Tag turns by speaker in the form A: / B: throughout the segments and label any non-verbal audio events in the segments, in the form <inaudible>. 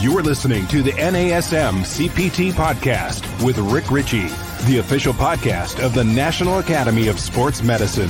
A: You're listening to the NASM CPT Podcast with Rick Richey, the official podcast of the National Academy of Sports Medicine.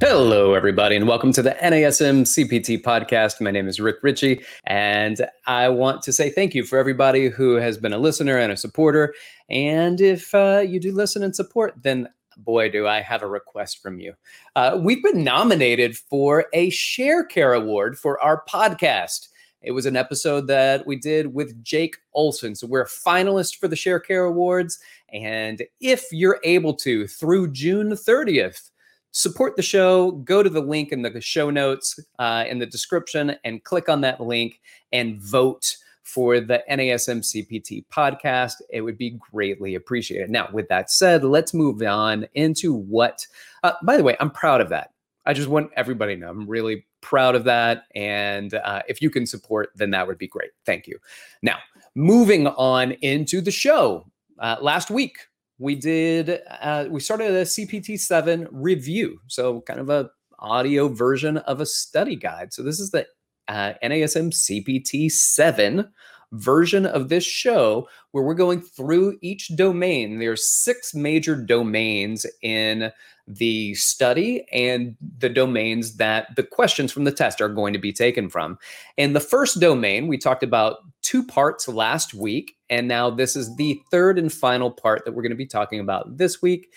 B: Hello, everybody, and welcome to the NASM CPT podcast. My name is Rick Richey, and I want to say thank you for everybody who has been a listener and a supporter. And if uh, you do listen and support, then boy, do I have a request from you. Uh, we've been nominated for a Sharecare Award for our podcast. It was an episode that we did with Jake Olson. So we're a finalist for the Sharecare Awards. And if you're able to, through June 30th, support the show, go to the link in the show notes uh, in the description and click on that link and vote for the NASM CPT podcast. It would be greatly appreciated. Now, with that said, let's move on into what, uh, by the way, I'm proud of that. I just want everybody to know I'm really proud of that. And uh, if you can support, then that would be great. Thank you. Now, moving on into the show. Uh, last week, we did uh, we started a CPT7 review, so kind of a audio version of a study guide. So this is the uh, NASM CPT 7 version of this show where we're going through each domain. There's six major domains in the study and the domains that the questions from the test are going to be taken from. And the first domain, we talked about two parts last week, and now this is the third and final part that we're going to be talking about this week.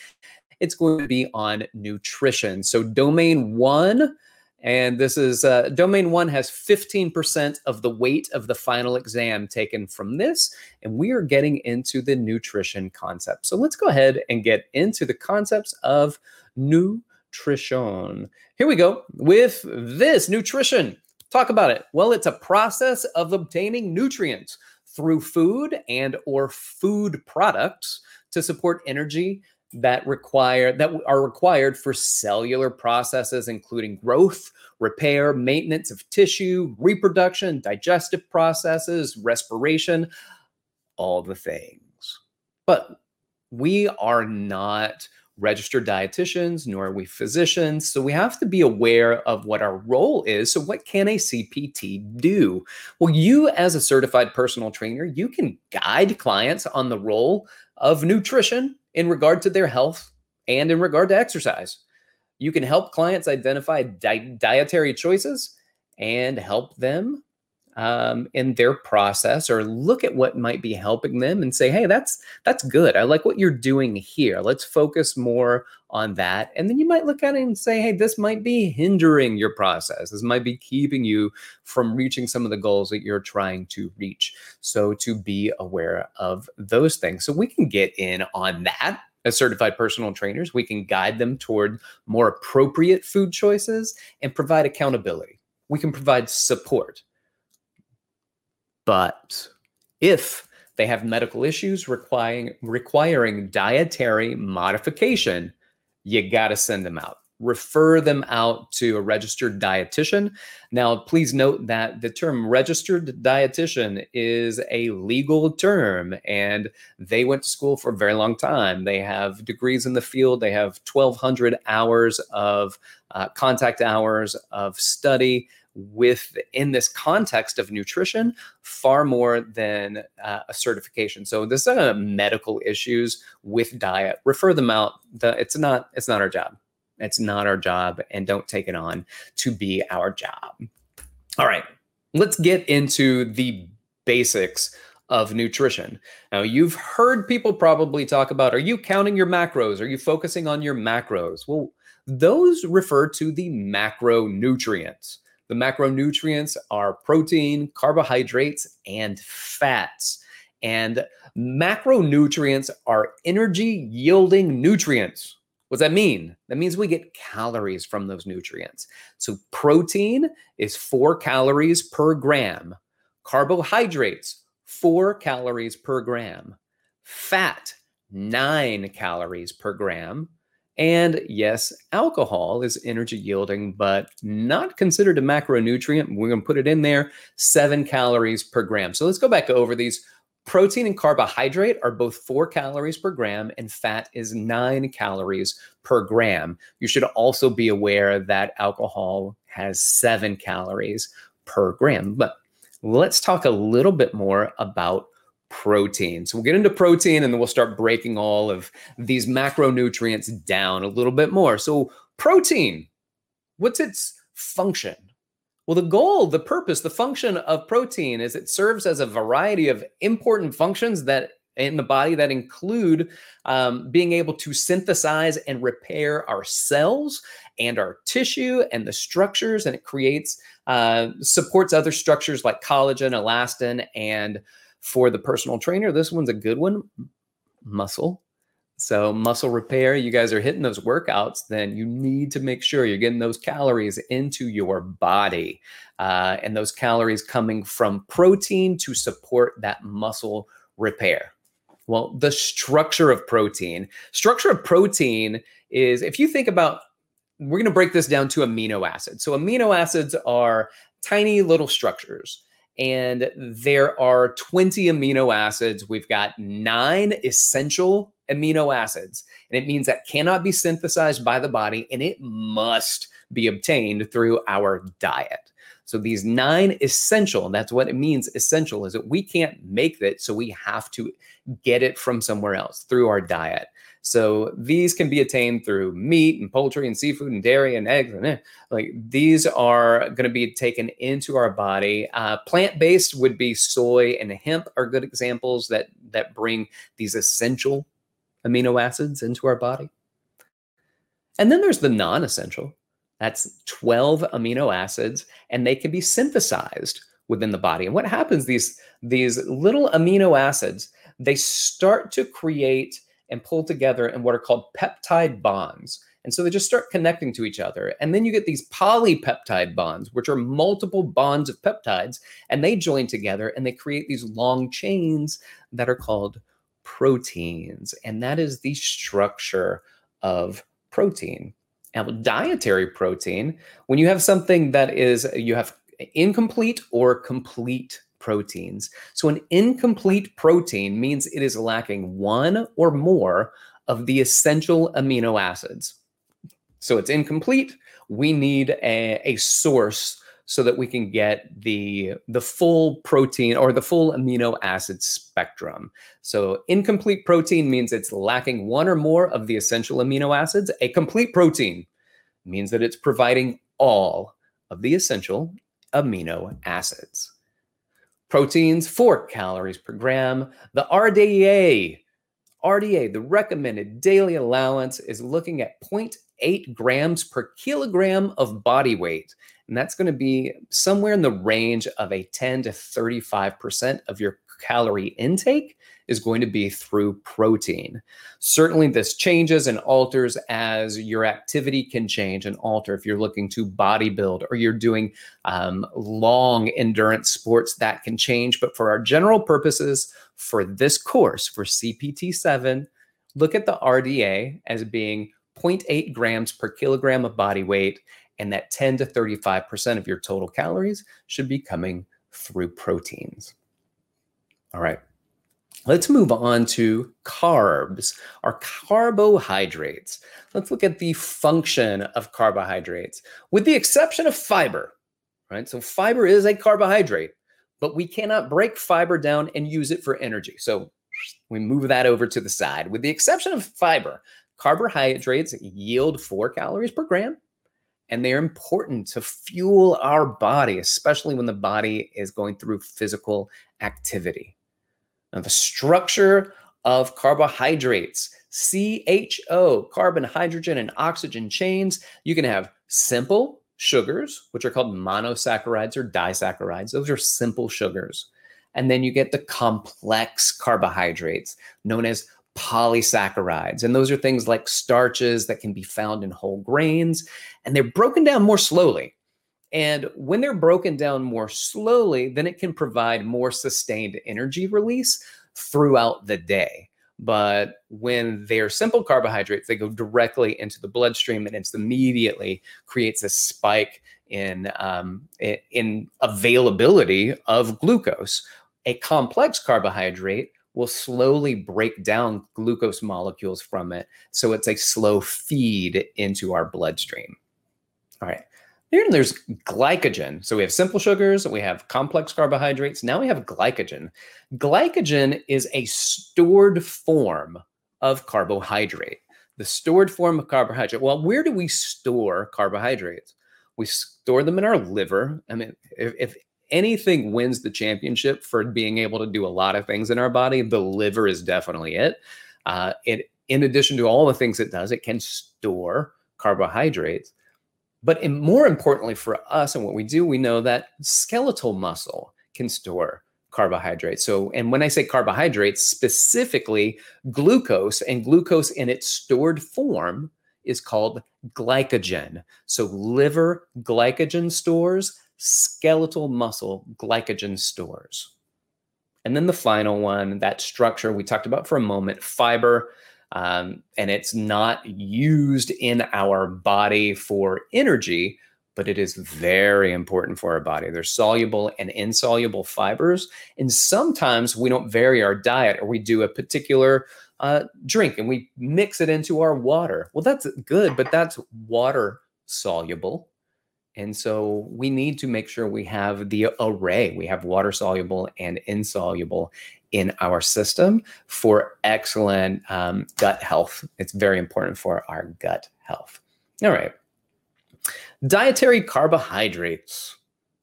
B: It's going to be on nutrition. So, domain one and this is uh, domain one has 15% of the weight of the final exam taken from this. And we are getting into the nutrition concept. So let's go ahead and get into the concepts of nutrition. Here we go with this nutrition. Talk about it. Well, it's a process of obtaining nutrients through food and or food products to support energy that require that are required for cellular processes including growth repair maintenance of tissue reproduction digestive processes respiration all the things. But we are not registered dietitians nor are we physicians so we have to be aware of what our role is. So what can a cpt do? Well you as a certified personal trainer you can guide clients on the role of nutrition in regard to their health and in regard to exercise. You can help clients identify di- dietary choices and help them um, in their process or look at what might be helping them and say hey that's that's good. I like what you're doing here. Let's focus more on that. And then you might look at it and say hey this might be hindering your process. This might be keeping you from reaching some of the goals that you're trying to reach. So to be aware of those things. So we can get in on that. As certified personal trainers we can guide them toward more appropriate food choices and provide accountability. We can provide support but if they have medical issues requiring requiring dietary modification, you got to send them out. Refer them out to a registered dietitian. Now, please note that the term registered dietitian is a legal term and they went to school for a very long time. They have degrees in the field, they have 1,200 hours of uh, contact hours of study with in this context of nutrition far more than uh, a certification so this is uh, medical issues with diet refer them out the, it's not it's not our job it's not our job and don't take it on to be our job all right let's get into the basics of nutrition. Now, you've heard people probably talk about are you counting your macros? Are you focusing on your macros? Well, those refer to the macronutrients. The macronutrients are protein, carbohydrates, and fats. And macronutrients are energy yielding nutrients. What does that mean? That means we get calories from those nutrients. So, protein is four calories per gram, carbohydrates, four calories per gram, fat, nine calories per gram, and yes, alcohol is energy yielding, but not considered a macronutrient. We're going to put it in there seven calories per gram. So let's go back over these. Protein and carbohydrate are both four calories per gram, and fat is nine calories per gram. You should also be aware that alcohol has seven calories per gram. But let's talk a little bit more about protein. So we'll get into protein and then we'll start breaking all of these macronutrients down a little bit more. So, protein, what's its function? Well, the goal, the purpose, the function of protein is it serves as a variety of important functions that in the body that include um, being able to synthesize and repair our cells and our tissue and the structures, and it creates uh, supports other structures like collagen, elastin, and for the personal trainer, this one's a good one muscle. So, muscle repair, you guys are hitting those workouts, then you need to make sure you're getting those calories into your body. Uh, and those calories coming from protein to support that muscle repair. Well, the structure of protein, structure of protein is if you think about, we're going to break this down to amino acids. So, amino acids are tiny little structures and there are 20 amino acids. We've got nine essential amino acids, and it means that cannot be synthesized by the body and it must be obtained through our diet. So these nine essential, that's what it means essential is that we can't make it, so we have to get it from somewhere else through our diet. So these can be attained through meat and poultry and seafood and dairy and eggs and eh, like these are going to be taken into our body. Uh, plant-based would be soy and hemp are good examples that that bring these essential amino acids into our body. And then there's the non-essential. That's 12 amino acids, and they can be synthesized within the body. And what happens? These these little amino acids they start to create and pull together in what are called peptide bonds. And so they just start connecting to each other. And then you get these polypeptide bonds, which are multiple bonds of peptides, and they join together and they create these long chains that are called proteins. And that is the structure of protein. Now, dietary protein, when you have something that is, you have incomplete or complete proteins. So, an incomplete protein means it is lacking one or more of the essential amino acids. So, it's incomplete. We need a, a source so that we can get the the full protein or the full amino acid spectrum. So incomplete protein means it's lacking one or more of the essential amino acids. A complete protein means that it's providing all of the essential amino acids. Proteins, 4 calories per gram. The RDA, RDA, the recommended daily allowance is looking at 0.8 grams per kilogram of body weight. And that's going to be somewhere in the range of a 10 to 35% of your calorie intake is going to be through protein. Certainly, this changes and alters as your activity can change and alter. If you're looking to bodybuild or you're doing um, long endurance sports, that can change. But for our general purposes, for this course, for CPT 7, look at the RDA as being 0.8 grams per kilogram of body weight, and that 10 to 35% of your total calories should be coming through proteins. All right. Let's move on to carbs, our carbohydrates. Let's look at the function of carbohydrates, with the exception of fiber, right? So, fiber is a carbohydrate, but we cannot break fiber down and use it for energy. So, we move that over to the side. With the exception of fiber, carbohydrates yield four calories per gram, and they're important to fuel our body, especially when the body is going through physical activity. Now, the structure of carbohydrates, CHO, carbon, hydrogen, and oxygen chains, you can have simple sugars, which are called monosaccharides or disaccharides. Those are simple sugars. And then you get the complex carbohydrates known as polysaccharides. And those are things like starches that can be found in whole grains, and they're broken down more slowly. And when they're broken down more slowly, then it can provide more sustained energy release throughout the day. But when they're simple carbohydrates, they go directly into the bloodstream and it immediately creates a spike in, um, in availability of glucose. A complex carbohydrate will slowly break down glucose molecules from it. So it's a slow feed into our bloodstream. All right. Then there's glycogen. So we have simple sugars, we have complex carbohydrates. Now we have glycogen. Glycogen is a stored form of carbohydrate. The stored form of carbohydrate. Well, where do we store carbohydrates? We store them in our liver. I mean, if, if anything wins the championship for being able to do a lot of things in our body, the liver is definitely it. Uh, it, in addition to all the things it does, it can store carbohydrates. But in, more importantly for us and what we do, we know that skeletal muscle can store carbohydrates. So, and when I say carbohydrates, specifically glucose, and glucose in its stored form is called glycogen. So, liver glycogen stores, skeletal muscle glycogen stores. And then the final one, that structure we talked about for a moment, fiber um, and it's not used in our body for energy, but it is very important for our body. There's soluble and insoluble fibers. And sometimes we don't vary our diet or we do a particular uh, drink and we mix it into our water. Well, that's good, but that's water soluble. And so we need to make sure we have the array. We have water soluble and insoluble in our system for excellent um, gut health. It's very important for our gut health. All right. Dietary carbohydrates.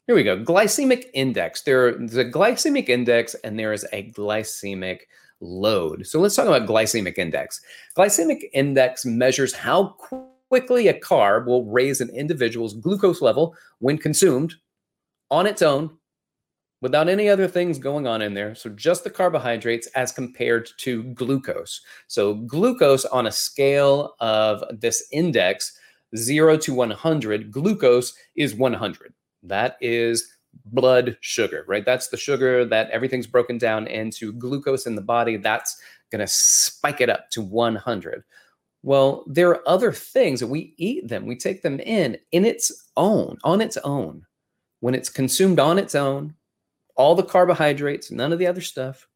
B: Here we go. Glycemic index. There's a glycemic index and there is a glycemic load. So let's talk about glycemic index. Glycemic index measures how quickly a carb will raise an individual's glucose level when consumed on its own without any other things going on in there. So just the carbohydrates as compared to glucose. So glucose on a scale of this index, 0 to 100, glucose is 100. That is blood sugar, right? That's the sugar that everything's broken down into glucose in the body. That's going to spike it up to 100. Well, there are other things that we eat them, we take them in in its own, on its own. When it's consumed on its own, all the carbohydrates, none of the other stuff,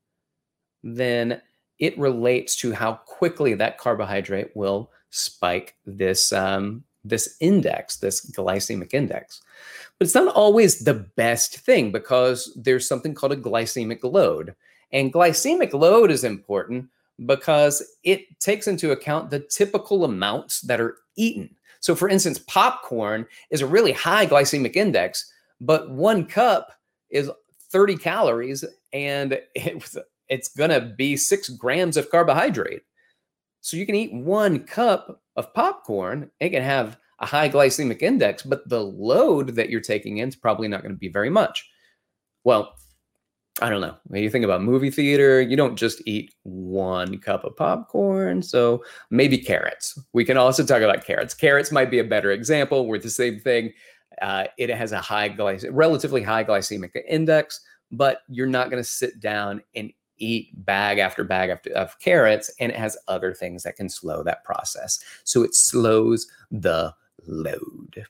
B: then it relates to how quickly that carbohydrate will spike this um, this index, this glycemic index. But it's not always the best thing because there's something called a glycemic load. And glycemic load is important because it takes into account the typical amounts that are eaten. So, for instance, popcorn is a really high glycemic index, but one cup is 30 calories and it it's going to be six grams of carbohydrate. So, you can eat one cup of popcorn, it can have a high glycemic index, but the load that you're taking in is probably not going to be very much. Well, I don't know. When you think about movie theater, you don't just eat one cup of popcorn. So maybe carrots. We can also talk about carrots. Carrots might be a better example. We're the same thing. Uh, it has a high glycemic, relatively high glycemic index, but you're not going to sit down and eat bag after bag after, of carrots, and it has other things that can slow that process. So it slows the load.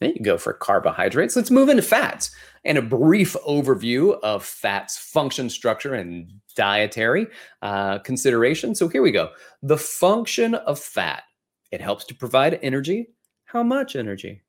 B: There you go for carbohydrates. Let's move into fats and a brief overview of fats function, structure, and dietary uh, consideration. So here we go. The function of fat it helps to provide energy. How much energy?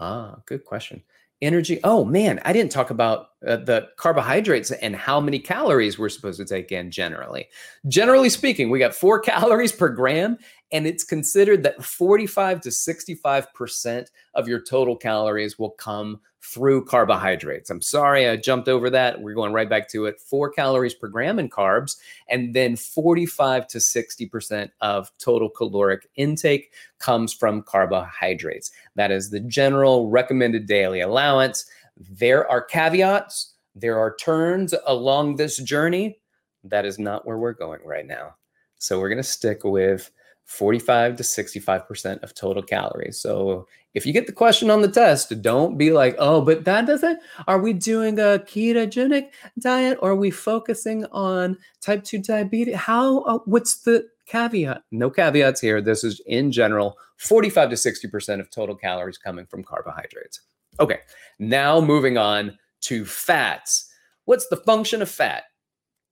B: Ah, good question energy. Oh man, I didn't talk about uh, the carbohydrates and how many calories we're supposed to take in generally. Generally speaking, we got four <laughs> calories per gram, and it's considered that 45 to 65% of your total calories will come through carbohydrates. I'm sorry I jumped over that. We're going right back to it. Four calories per gram in carbs, and then 45 to 60% of total caloric intake comes from carbohydrates. That is the general recommended daily allowance. There are caveats, there are turns along this journey. That is not where we're going right now. So we're going to stick with 45 to 65% of total calories. So if you get the question on the test, don't be like, oh, but that doesn't, are we doing a ketogenic diet or are we focusing on type 2 diabetes? How, uh, what's the caveat? No caveats here. This is in general 45 to 60% of total calories coming from carbohydrates. Okay, now moving on to fats. What's the function of fat?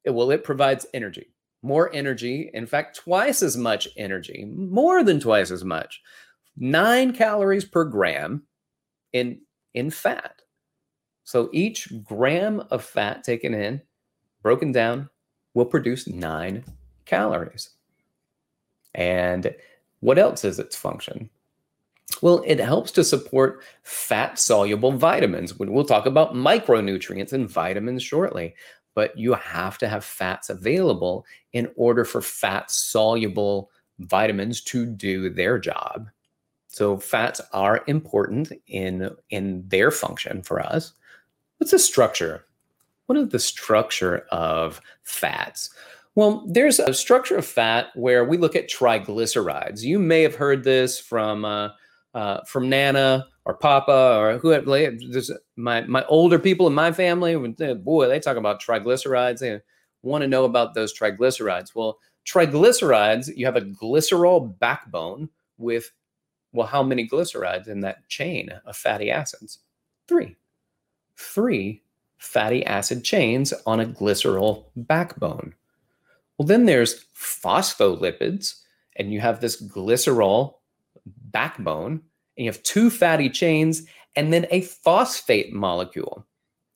B: Well, it provides energy more energy, in fact, twice as much energy, more than twice as much, nine calories per gram in in fat. So each gram of fat taken in, broken down, will produce nine calories. And what else is its function? Well, it helps to support fat soluble vitamins. We'll talk about micronutrients and vitamins shortly, but you have to have fats available in order for fat soluble vitamins to do their job. So fats are important in in their function for us. What's the structure? What is the structure of fats? Well, there's a structure of fat where we look at triglycerides. You may have heard this from uh, uh, from Nana or Papa or who there's my my older people in my family. Eh, boy, they talk about triglycerides. They want to know about those triglycerides. Well, triglycerides, you have a glycerol backbone with well, how many glycerides in that chain of fatty acids? Three. Three fatty acid chains on a glycerol backbone. Well, then there's phospholipids, and you have this glycerol backbone, and you have two fatty chains, and then a phosphate molecule.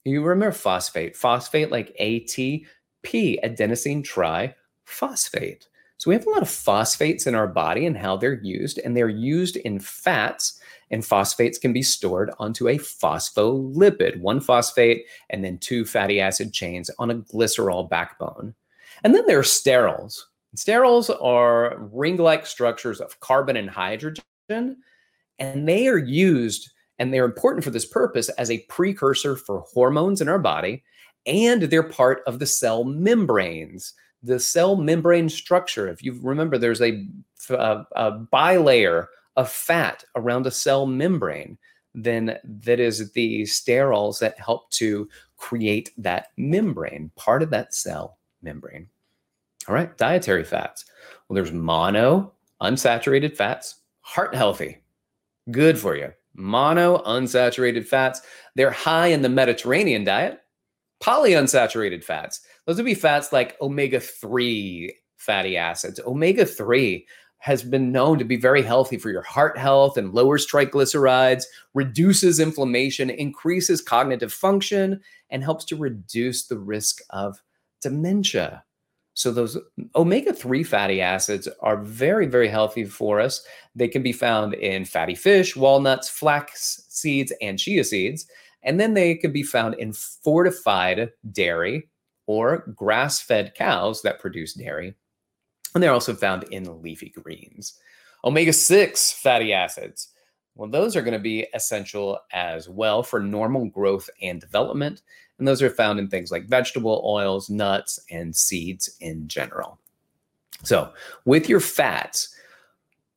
B: You remember phosphate, phosphate like ATP, adenosine triphosphate. So we have a lot of phosphates in our body and how they're used, and they're used in fats, and phosphates can be stored onto a phospholipid, one phosphate and then two fatty acid chains on a glycerol backbone. And then there are sterols. Sterols are ring-like structures of carbon and hydrogen, and they are used and they're important for this purpose as a precursor for hormones in our body, and they're part of the cell membranes the cell membrane structure. If you remember, there's a, a, a bilayer of fat around a cell membrane. Then that is the sterols that help to create that membrane, part of that cell membrane. All right, dietary fats. Well, there's mono unsaturated fats, heart healthy, good for you. Mono unsaturated fats, they're high in the Mediterranean diet. Polyunsaturated fats, those would be fats like omega 3 fatty acids. Omega 3 has been known to be very healthy for your heart health and lowers triglycerides, reduces inflammation, increases cognitive function, and helps to reduce the risk of dementia. So, those omega 3 fatty acids are very, very healthy for us. They can be found in fatty fish, walnuts, flax seeds, and chia seeds. And then they can be found in fortified dairy, or grass fed cows that produce dairy. And they're also found in leafy greens. Omega 6 fatty acids. Well, those are going to be essential as well for normal growth and development. And those are found in things like vegetable oils, nuts, and seeds in general. So, with your fats,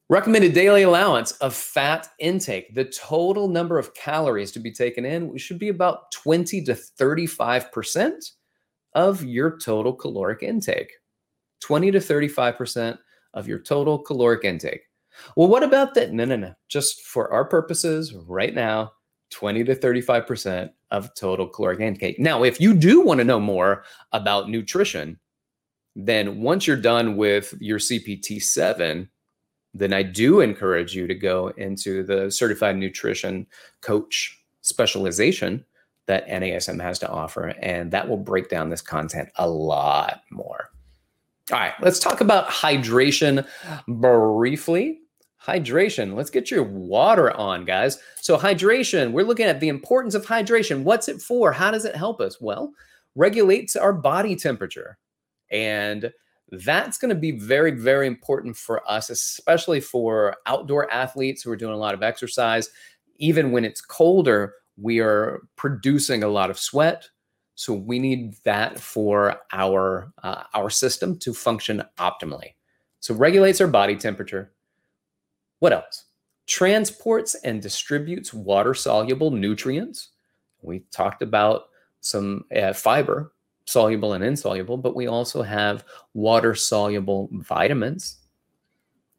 B: recommended daily allowance of fat intake, the total number of calories to be taken in should be about 20 to 35% of your total caloric intake 20 to 35% of your total caloric intake. Well, what about that? No, no, no. Just for our purposes right now, 20 to 35% of total caloric intake. Now, if you do want to know more about nutrition, then once you're done with your CPT 7, then I do encourage you to go into the certified nutrition coach specialization that NASM has to offer, and that will break down this content a lot more. All right, let's talk about hydration briefly. Hydration, let's get your water on, guys. So, hydration, we're looking at the importance of hydration. What's it for? How does it help us? Well, regulates our body temperature. And that's going to be very, very important for us, especially for outdoor athletes who are doing a lot of exercise. Even when it's colder, we are producing a lot of sweat so we need that for our uh, our system to function optimally so regulates our body temperature what else transports and distributes water soluble nutrients we talked about some uh, fiber soluble and insoluble but we also have water soluble vitamins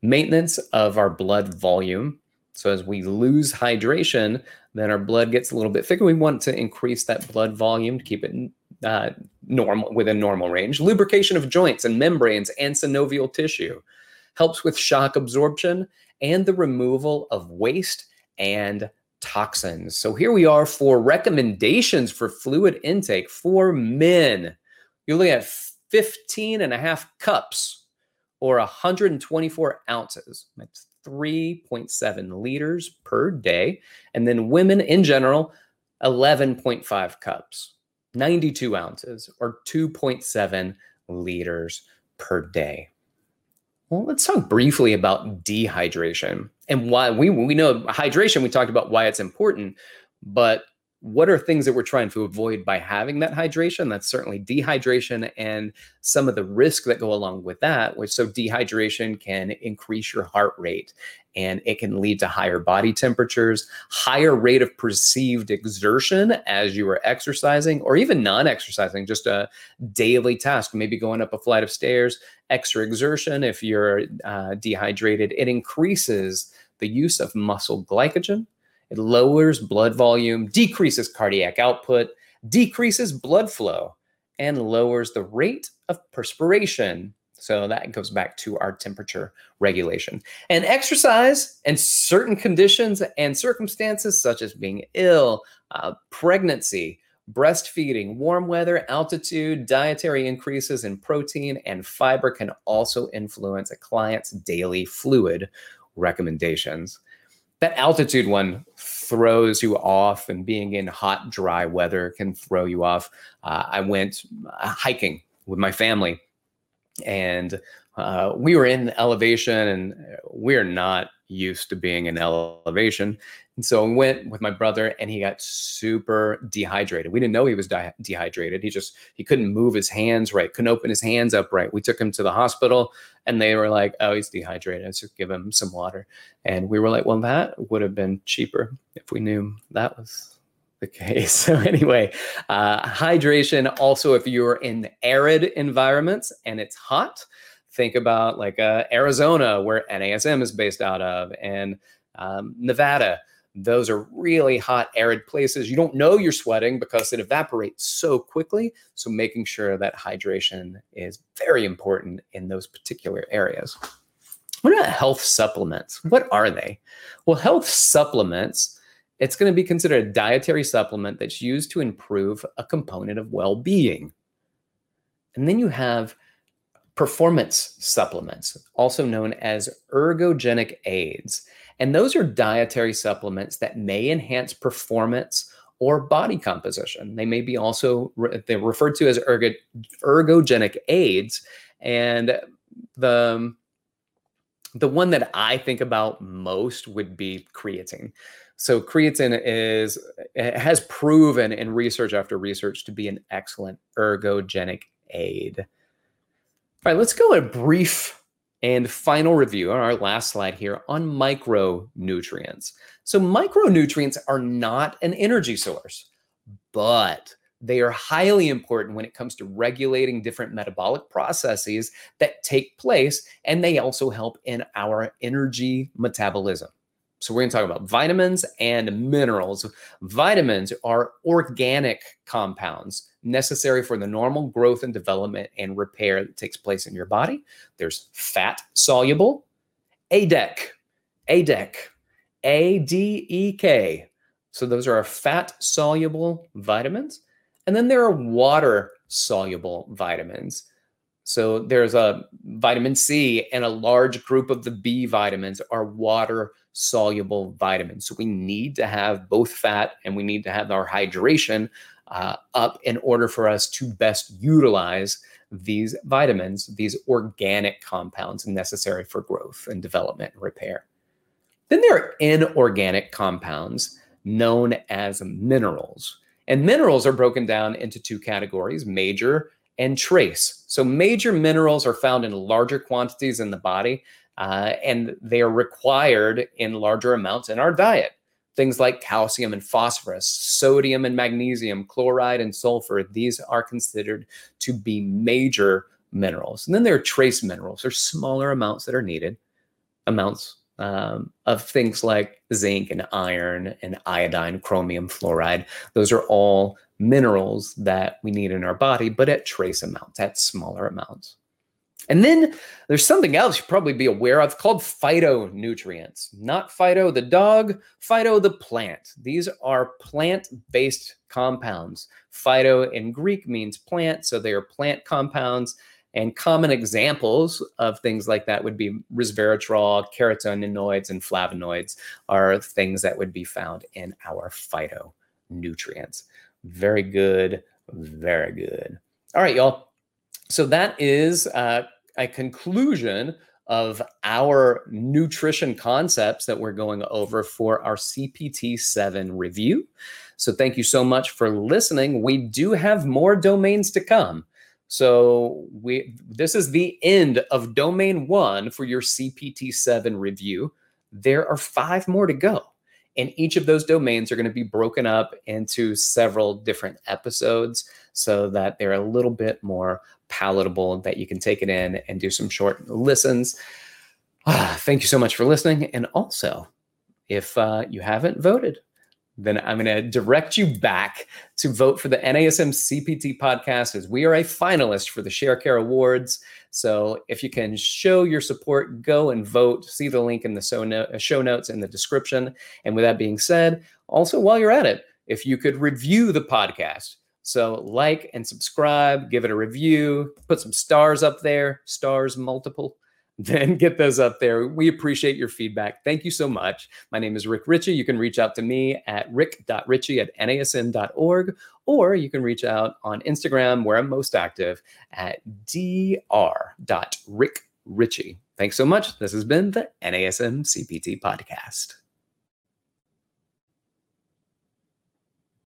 B: maintenance of our blood volume so as we lose hydration, then our blood gets a little bit thicker. We want to increase that blood volume to keep it uh, normal within normal range. Lubrication of joints and membranes and synovial tissue helps with shock absorption and the removal of waste and toxins. So here we are for recommendations for fluid intake for men. You're looking at 15 and a half cups or 124 ounces. That's 3.7 liters per day. And then women in general, 11.5 cups, 92 ounces or 2.7 liters per day. Well, let's talk briefly about dehydration and why we we know hydration. We talked about why it's important, but what are things that we're trying to avoid by having that hydration? That's certainly dehydration and some of the risk that go along with that. Which so dehydration can increase your heart rate and it can lead to higher body temperatures, higher rate of perceived exertion as you are exercising or even non-exercising, just a daily task, maybe going up a flight of stairs, extra exertion. If you're uh, dehydrated, it increases the use of muscle glycogen it lowers blood volume, decreases cardiac output, decreases blood flow, and lowers the rate of perspiration. So that goes back to our temperature regulation. And exercise and certain conditions and circumstances, such as being ill, uh, pregnancy, breastfeeding, warm weather, altitude, dietary increases in protein and fiber can also influence a client's daily fluid recommendations that altitude one throws you off, and being in hot, dry weather can throw you off. Uh, I went uh, hiking with my family, and uh, we were in elevation, and we're not used to being in elevation. And so I went with my brother and he got super dehydrated. We didn't know he was de- dehydrated. He just, he couldn't move his hands right, couldn't open his hands up right. We took him to the hospital and they were like, oh, he's dehydrated. Just give him some water. And we were like, well, that would have been cheaper if we knew that was the <laughs> case. So anyway, uh, hydration also, if you're in arid environments and it's hot, think about like uh, Arizona, where NASM is based out of, and um, Nevada those are really hot, arid places. You don't know you're sweating because it evaporates so quickly. So, making sure that hydration is very important in those particular areas. What about health supplements? What are they? Well, health supplements, it's going to be considered a dietary supplement that's used to improve a component of well being. And then you have performance supplements, also known as ergogenic aids. And those are dietary supplements that may enhance performance or body composition. They may be also they're referred to as ergo, ergogenic aids. And the the one that I think about most would be creatine. So creatine is has proven in research after research to be an excellent ergogenic aid. All right, let's go a brief and final review on our last slide here on micronutrients. So, micronutrients are not an energy source, but they are highly important when it comes to regulating different metabolic processes that take place, and they also help in our energy metabolism. So, we're going to talk about vitamins and minerals. Vitamins are organic compounds necessary for the normal growth and development and repair that takes place in your body. There's fat soluble, ADEK, ADEK, A D E K. So, those are fat soluble vitamins. And then there are water soluble vitamins. So there's a vitamin C, and a large group of the B vitamins are water soluble vitamins. So we need to have both fat and we need to have our hydration uh, up in order for us to best utilize these vitamins, these organic compounds necessary for growth and development and repair. Then there are inorganic compounds known as minerals. And minerals are broken down into two categories major and trace. So, major minerals are found in larger quantities in the body, uh, and they are required in larger amounts in our diet. Things like calcium and phosphorus, sodium and magnesium, chloride and sulfur, these are considered to be major minerals. And then there are trace minerals, are smaller amounts that are needed, amounts um, of things like zinc and iron and iodine, chromium, fluoride. Those are all minerals that we need in our body, but at trace amounts, at smaller amounts. And then there's something else you probably be aware of called phytonutrients. Not Fido the dog, phyto the plant. These are plant based compounds. Phyto in Greek means plant, so they are plant compounds. And common examples of things like that would be resveratrol, carotenoids, and flavonoids are things that would be found in our phytonutrients. Very good, very good. All right, y'all. So that is uh, a conclusion of our nutrition concepts that we're going over for our CPT 7 review. So thank you so much for listening. We do have more domains to come. So we this is the end of domain 1 for your CPT 7 review. There are 5 more to go. And each of those domains are going to be broken up into several different episodes so that they're a little bit more palatable, that you can take it in and do some short listens. <sighs> Thank you so much for listening. And also, if uh, you haven't voted, then I'm going to direct you back to vote for the NASM CPT podcast as we are a finalist for the Sharecare Awards. So if you can show your support, go and vote. See the link in the uh, show notes in the description. And with that being said, also while you're at it, if you could review the podcast, so like and subscribe, give it a review, put some stars up there, stars multiple, then get those up there. We appreciate your feedback. Thank you so much. My name is Rick Richey. You can reach out to me at rick.richey at nasm.org, or you can reach out on Instagram where I'm most active at dr.rickrichey. Thanks so much. This has been the NASM CPT podcast.